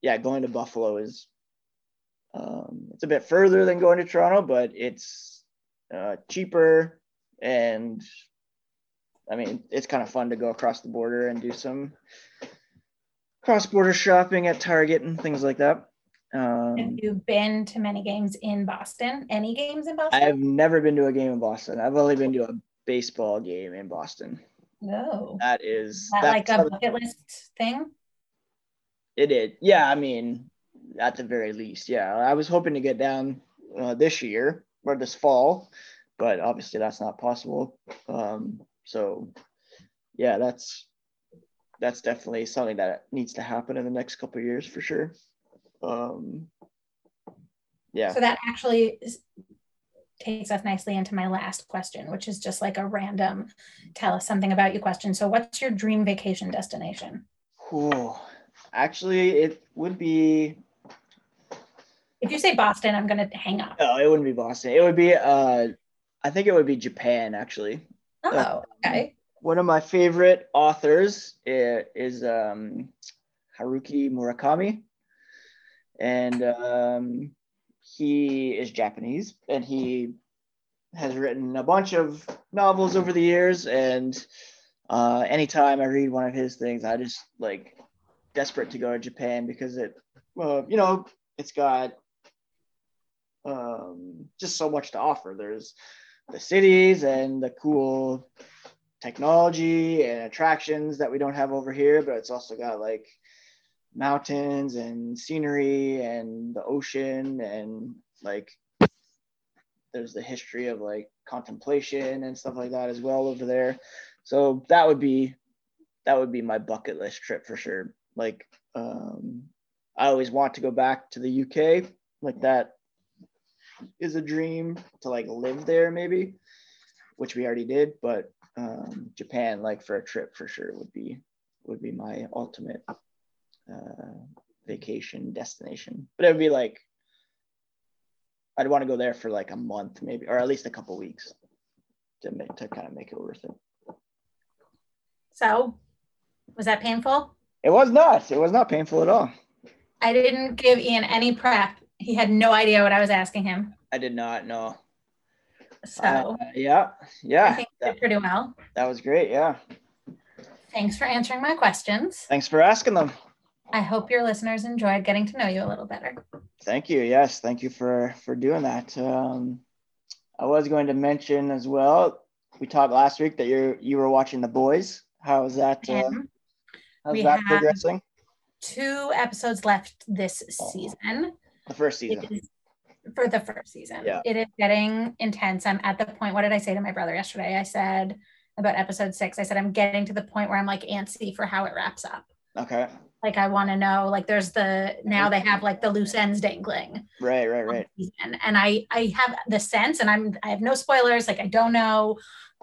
yeah, going to Buffalo is um, it's a bit further than going to Toronto, but it's uh, cheaper and I mean, it's kind of fun to go across the border and do some cross border shopping at Target and things like that. Um, Have you been to many games in Boston? Any games in Boston? I've never been to a game in Boston. I've only been to a baseball game in Boston. No. That is that like a bucket list thing? It is. Yeah, I mean, at the very least, yeah. I was hoping to get down uh, this year or this fall, but obviously that's not possible. Um, so, yeah, that's that's definitely something that needs to happen in the next couple years for sure. Um, yeah. So that actually takes us nicely into my last question, which is just like a random tell us something about you question. So, what's your dream vacation destination? Cool. Actually, it would be. If you say Boston, I'm going to hang up. No, it wouldn't be Boston. It would be, uh, I think it would be Japan, actually. Oh, uh, okay one of my favorite authors is, um, Haruki Murakami, and um, he is Japanese, and he has written a bunch of novels over the years. And uh, anytime I read one of his things, I just like desperate to go to Japan because it, well, you know, it's got um, just so much to offer. There's the cities and the cool technology and attractions that we don't have over here, but it's also got like mountains and scenery and the ocean and like there's the history of like contemplation and stuff like that as well over there. So that would be that would be my bucket list trip for sure. Like um I always want to go back to the UK. Like that is a dream to like live there maybe, which we already did, but um, Japan, like for a trip for sure, would be would be my ultimate uh, vacation destination. But it would be like I'd want to go there for like a month, maybe, or at least a couple weeks to make to kind of make it worth it. So, was that painful? It was not. It was not painful at all. I didn't give Ian any prep. He had no idea what I was asking him. I did not know. So uh, yeah, yeah, I think that, did pretty well. That was great. Yeah. Thanks for answering my questions. Thanks for asking them. I hope your listeners enjoyed getting to know you a little better. Thank you. Yes, thank you for for doing that. Um, I was going to mention as well. We talked last week that you you were watching The Boys. How was that? Uh, how's that progressing? Two episodes left this season. The first season for the first season. Yeah. It is getting intense. I'm at the point. What did I say to my brother yesterday? I said about episode six, I said, I'm getting to the point where I'm like antsy for how it wraps up. Okay. Like I want to know, like there's the now they have like the loose ends dangling. Right, right, right. And I I have the sense, and I'm I have no spoilers, like I don't know,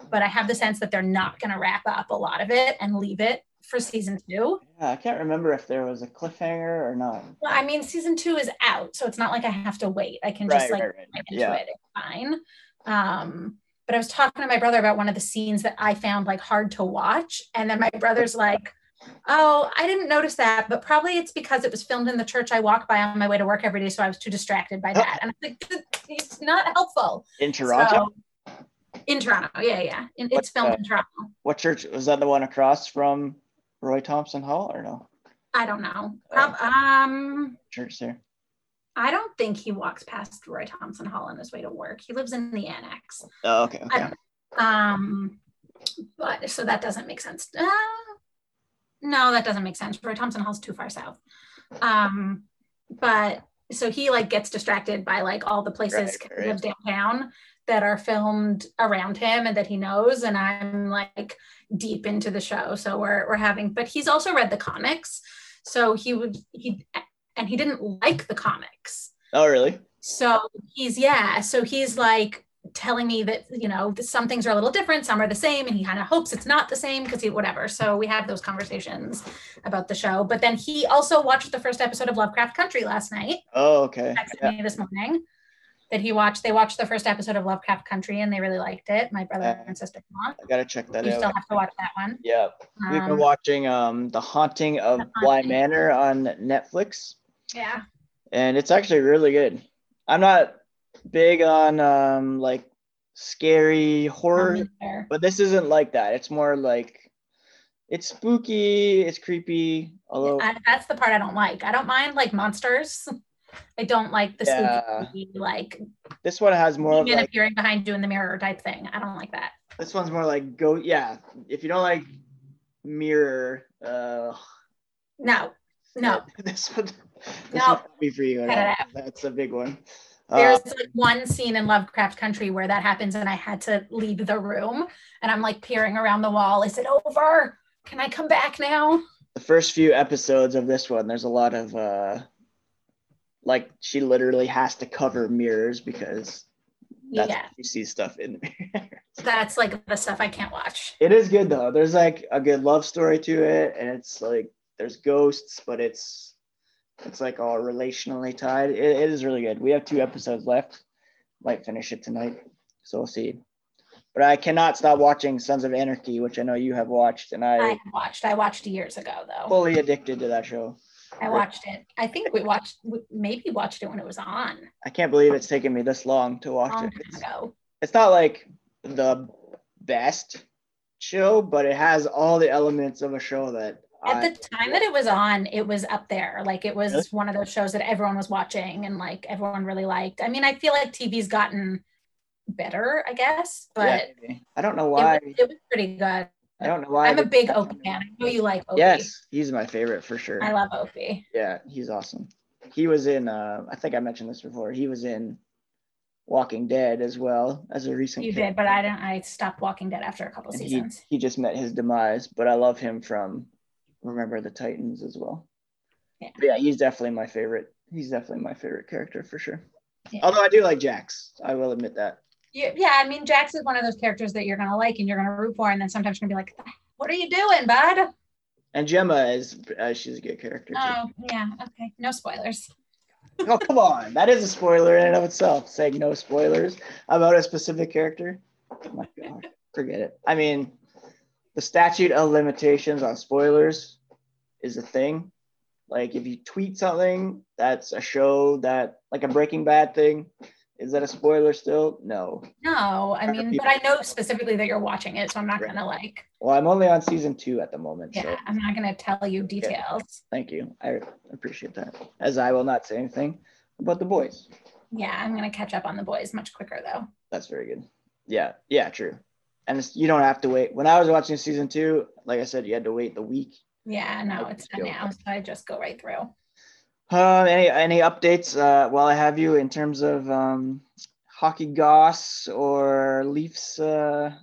but I have the sense that they're not gonna wrap up a lot of it and leave it for season two. Yeah, I can't remember if there was a cliffhanger or not. Well, I mean, season two is out, so it's not like I have to wait. I can just right, like right, right. yeah. it. It's fine. Um, but I was talking to my brother about one of the scenes that I found like hard to watch, and then my brother's like, Oh, I didn't notice that, but probably it's because it was filmed in the church I walk by on my way to work every day, so I was too distracted by that. And I think it's not helpful. In Toronto? So, in Toronto, yeah, yeah. In, it's filmed uh, in Toronto. What church was that? The one across from Roy Thomson Hall, or no? I don't know. Prob- um, Church there. I don't think he walks past Roy Thomson Hall on his way to work. He lives in the annex. Oh, okay. okay. Um, but so that doesn't make sense. Uh, no, that doesn't make sense. Roy Thomson Hall's too far south. Um, but so he like gets distracted by like all the places Right, right. lives downtown that are filmed around him and that he knows. And I'm like deep into the show. So we're we're having, but he's also read the comics. So he would he and he didn't like the comics. Oh, really? So he's yeah. So he's like telling me that you know some things are a little different, some are the same, and he kind of hopes it's not the same because he whatever. So we have those conversations about the show. But then he also watched the first episode of Lovecraft Country last night. Oh, okay. Yeah. me this morning that he watched. They watched the first episode of Lovecraft Country and they really liked it. My brother Yeah. and sister-in-law. I gotta check that You out. still have to watch that one. Yeah, we've been Um, watching um The Haunting of The Bly Manor on Netflix, yeah. and it's actually really good. I'm not big on um like scary horror, Um, but this isn't like that. It's more like it's spooky, it's creepy. Although I, that's the part I don't like. I don't mind like monsters. I don't like the Yeah. spooky, like this one has more of like appearing behind you in the mirror type thing. I don't like that. this one's more like go yeah. If you don't like mirror, uh, No, no. this one this No. won't be for you. That's a big one. Uh, There's like one scene in Lovecraft Country where that happens, and I had to leave the room, and I'm like peering around the wall. Is it over? Can I come back now? the first few episodes of this one, there's a lot of uh like she literally has to cover mirrors because that's yeah, you see stuff in the mirror. that's like the stuff I can't watch. it is good though. There's like a good love story to it, and it's like there's ghosts, but it's it's like all relationally tied. It, it is really good. We have two episodes left. Might finish it tonight, so we'll see. But I cannot stop watching Sons of Anarchy, which I know you have watched, and I I watched. I watched years ago though. fully addicted to that show. I watched it. I think we watched, we maybe watched it when it was on I can't believe it's taken me this long to watch long it. It's, it's not like the best show, but it has all the elements of a show that At the time that it was on, it was up there. Like it was Really? one of those shows that everyone was watching and like everyone really liked. I mean, I feel like TV's gotten better, I guess, but yeah. I don't know it, why. was, it was pretty good. I don't know why. I'm a big Opie fan. I know you like Opie. Yes, he's my favorite for sure. I love Opie. yeah, he's awesome. He was in. Uh, I think I mentioned this before. He was in Walking Dead as well as a recent. You kid. did, but I didn't. I stopped Walking Dead after a couple And he, seasons. he just met his demise, but I love him from Remember the Titans as well. Yeah. But yeah, he's definitely my favorite. He's definitely my favorite character for sure. Yeah. Although I do like Jax, I will admit that. Yeah, I mean, Jax is one of those characters that you're gonna like and you're gonna root for, and then sometimes you're gonna be like, "What are you doing, bud?" And Gemma is uh, she's a good character too. Oh, yeah, okay, no spoilers. oh come on, that is a spoiler in and of itself. Saying no spoilers about a specific character. Oh my God, forget it. I mean, the statute of limitations on spoilers is a thing. Like if you tweet something, that's a show that like a Breaking Bad thing. Is that a spoiler still? No. No, I mean, but I know specifically that you're watching it, so I'm not Right. gonna like, Well, I'm only on season two at the moment. yeah, So I'm not gonna tell you details. thank you. I appreciate that. As I will not say anything about the boys. Yeah, I'm gonna catch up on the boys much quicker though. That's very good. Yeah, yeah, true. And it's, you don't have to wait. When I was watching season two, like I said, you had to wait the week. Yeah, no, it's done now, so I just go right through. Um, any any updates uh, while I have you in terms of um, hockey goss or Leafs? Uh?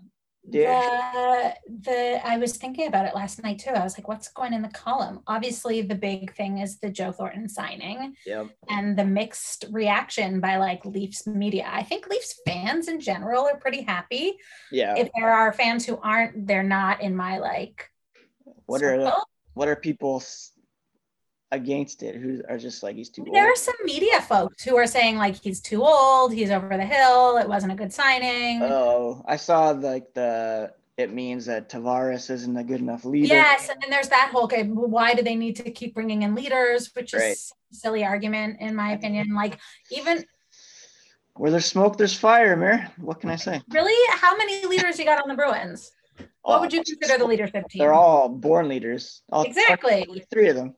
The the I was thinking about it last night too. I was like, what's going in the column? Obviously, the big thing is the Joe Thornton signing Yep. and the mixed reaction by like Leafs media. I think Leafs fans in general are pretty happy. Yeah. If there are fans who aren't, they're not in my like what are circle. what are people against it? Who are just like he's too There old? are some media folks who are saying like he's too old, he's over the hill, it wasn't a good signing. Oh, I saw like the it means that Tavares isn't a good enough leader. Yes, and then there's that whole okay, why do they need to keep bringing in leaders? Which is Right. a silly argument in my opinion. Like even Where there's smoke, there's fire, Mir. What can I say? really, how many leaders you got on the Bruins? What would you oh, consider the leadership team? They're all born leaders. All Exactly. Three of them.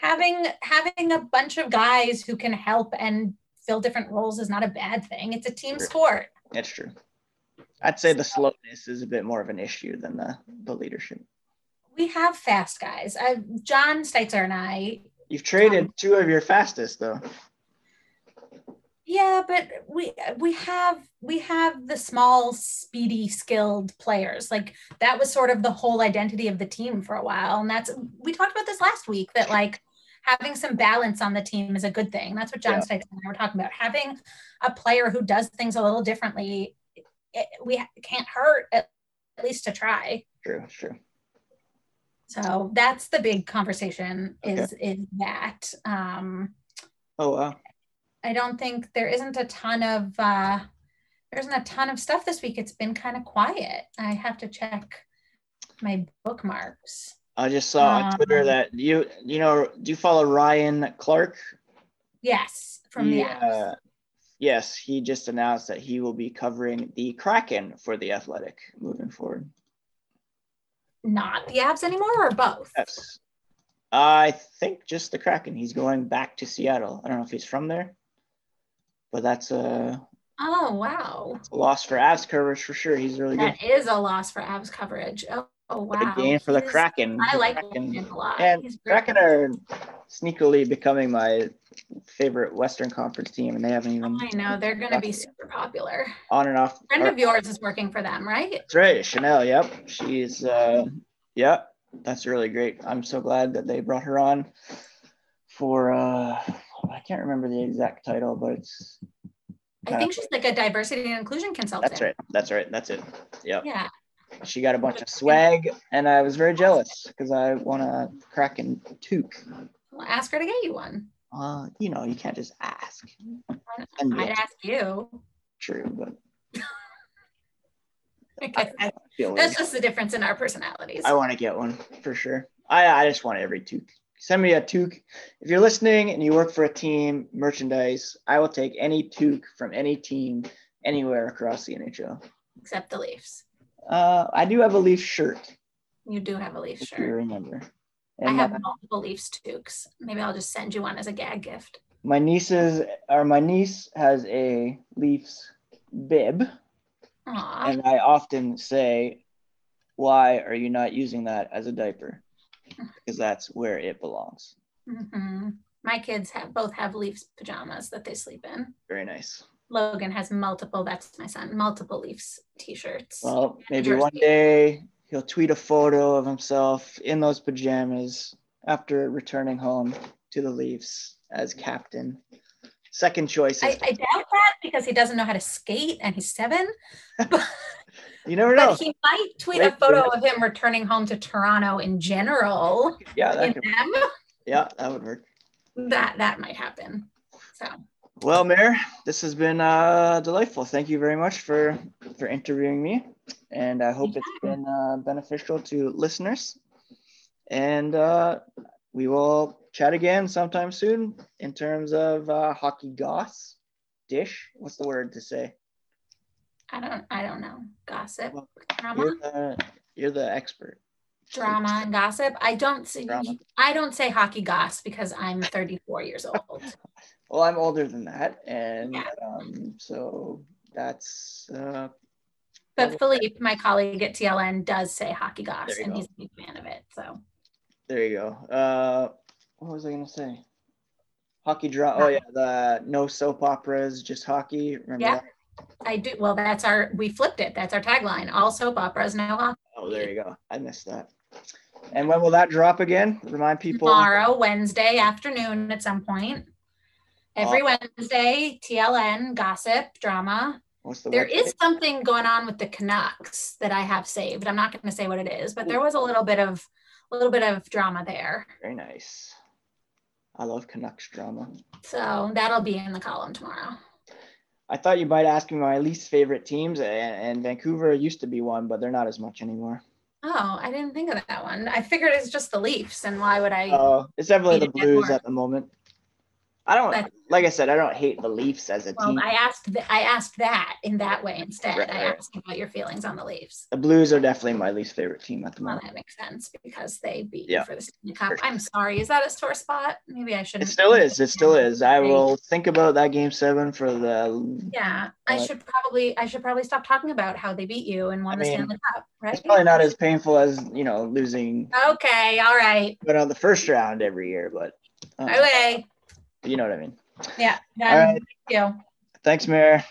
Having having a bunch of guys who can help and fill different roles is not a bad thing. It's a team sport. That's true. I'd say the slowness is a bit more of an issue than the, the leadership. We have fast guys. I, John Steitzer and I. You've traded two of your fastest, though. Yeah, but we we have we have the small, speedy, skilled players. Like that was sort of the whole identity of the team for a while, and that's we talked about this last week. That like having some balance on the team is a good thing. That's what John Yeah. And I were talking about. Having a player who does things a little differently, it, we can't hurt at, at least to try. True, true. So that's the big conversation. Is is that? Um, Oh, wow. I don't think there isn't a ton of uh, there isn't a ton of stuff this week. It's been kind of quiet. I have to check my bookmarks. I just saw on Twitter Um, that you, you know, do you follow Ryan Clark? Yes, from He, the Avs. uh, yes, he just announced that he will be covering the Kraken for the Athletic moving forward. not the Avs anymore, or both. Yes. I think just the Kraken. He's going back to Seattle. I don't know if he's from there, but that's a, Oh wow, a loss for Avs coverage for sure. He's really good. that is a loss for Avs coverage. Oh, oh What wow, a gain for the He's- Kraken. I like Kraken. him a lot. And He's. Kraken are sneakily becoming my favorite Western Conference team, and they haven't even I know they're going to be super popular. on and off. friend of yours is working for them, right? That's right, Chanel. Yep, she's uh, yep. That's really great. I'm so glad that they brought her on for uh, I can't remember the exact title, but it's I think she's like a diversity and inclusion consultant. that's right. That's right. That's it. Yep. Yeah. She got a bunch of swag, and I was very jealous because I want a Kraken toque. Well, ask her to get you one. Uh, you know, you can't just ask. I'd it's ask you. true, but I I That's just the difference in our personalities. I want to get one for sure. I, I just want every toque. Send me a toque. If you're listening and you work for a team, merchandise, I will take any toque from any team anywhere across the NHL. Except the Leafs. Uh, I do have a Leaf shirt, You do have a Leafs if you shirt. remember. I have my, multiple Leafs toques. Maybe I'll just send you one as a gag gift. my nieces or my niece has a Leafs bib, Aw. and I often say, "Why are you not using that as a diaper?" Because that's where it belongs. hmm My kids have both have Leafs pajamas that they sleep in. Very nice. Logan has multiple, that's my son, multiple Leafs t-shirts. Well, maybe one day he'll tweet a photo of himself in those pajamas after returning home to the Leafs as captain. Second choice. I, I doubt that because he doesn't know how to skate and he's seven. you never know. But he might tweet a photo of him returning home to Toronto in general. yeah, that could, yeah, that would work. that that might happen. So Well, Mayor, this has been uh, delightful. Thank you very much for for interviewing me, and I hope it's been uh, beneficial to listeners. And uh, we will chat again sometime soon in terms of uh, hockey goss dish. What's the word to say? I don't I don't know. Gossip, Well, drama, You're the you're the expert. drama and gossip. I don't see Drama. I don't say hockey goss because I'm 34 years old. Well, I'm older than that, and Yeah. um, so that's uh, But Philippe, my colleague at TLN, does say hockey goss, and go. he's a big fan of it. So There you go. Uh, what was I gonna say? Hockey drama. Oh yeah, the no soap operas, just hockey. Remember Yeah. that? I do. Well, that's our we flipped it. That's our tagline. All soap operas, no hockey. Oh, there you go. I missed that. And when will that drop again? Remind people. Tomorrow, Wednesday afternoon, at some point. Every Wednesday, TLN gossip drama. What's the There website? is something going on with the Canucks that I have saved. I'm not going to say what it is, but there was a little bit of a little bit of drama there. very nice. I love Canucks drama. So that'll be in the column tomorrow. I thought you might ask me my least favorite teams, and, and Vancouver used to be one, but they're not as much anymore. Oh, I didn't think of that one. I figured it's just the Leafs, and why would I? Oh, it's definitely the Blues at the moment. I don't But- like I said, I don't hate the Leafs as a well, team. I asked. Th- I asked that in that way instead. Right, I right. asked about your feelings on the Leafs. the Blues are definitely my least favorite team at the Well, moment. that makes sense because they beat Yeah. you for the Stanley Cup. I'm sorry. Is that a sore spot? Maybe I shouldn't. It still is. It still is. I will think about that game seven for the. Yeah, I Uh, should probably. I should probably stop talking about how they beat you and won I the Stanley Cup. Right? It's probably not as painful as you know losing, Okay. All right. but on the first round every year. But uh, Okay. You know what I mean. Yeah. All right. Thank you. Thanks, Mayor.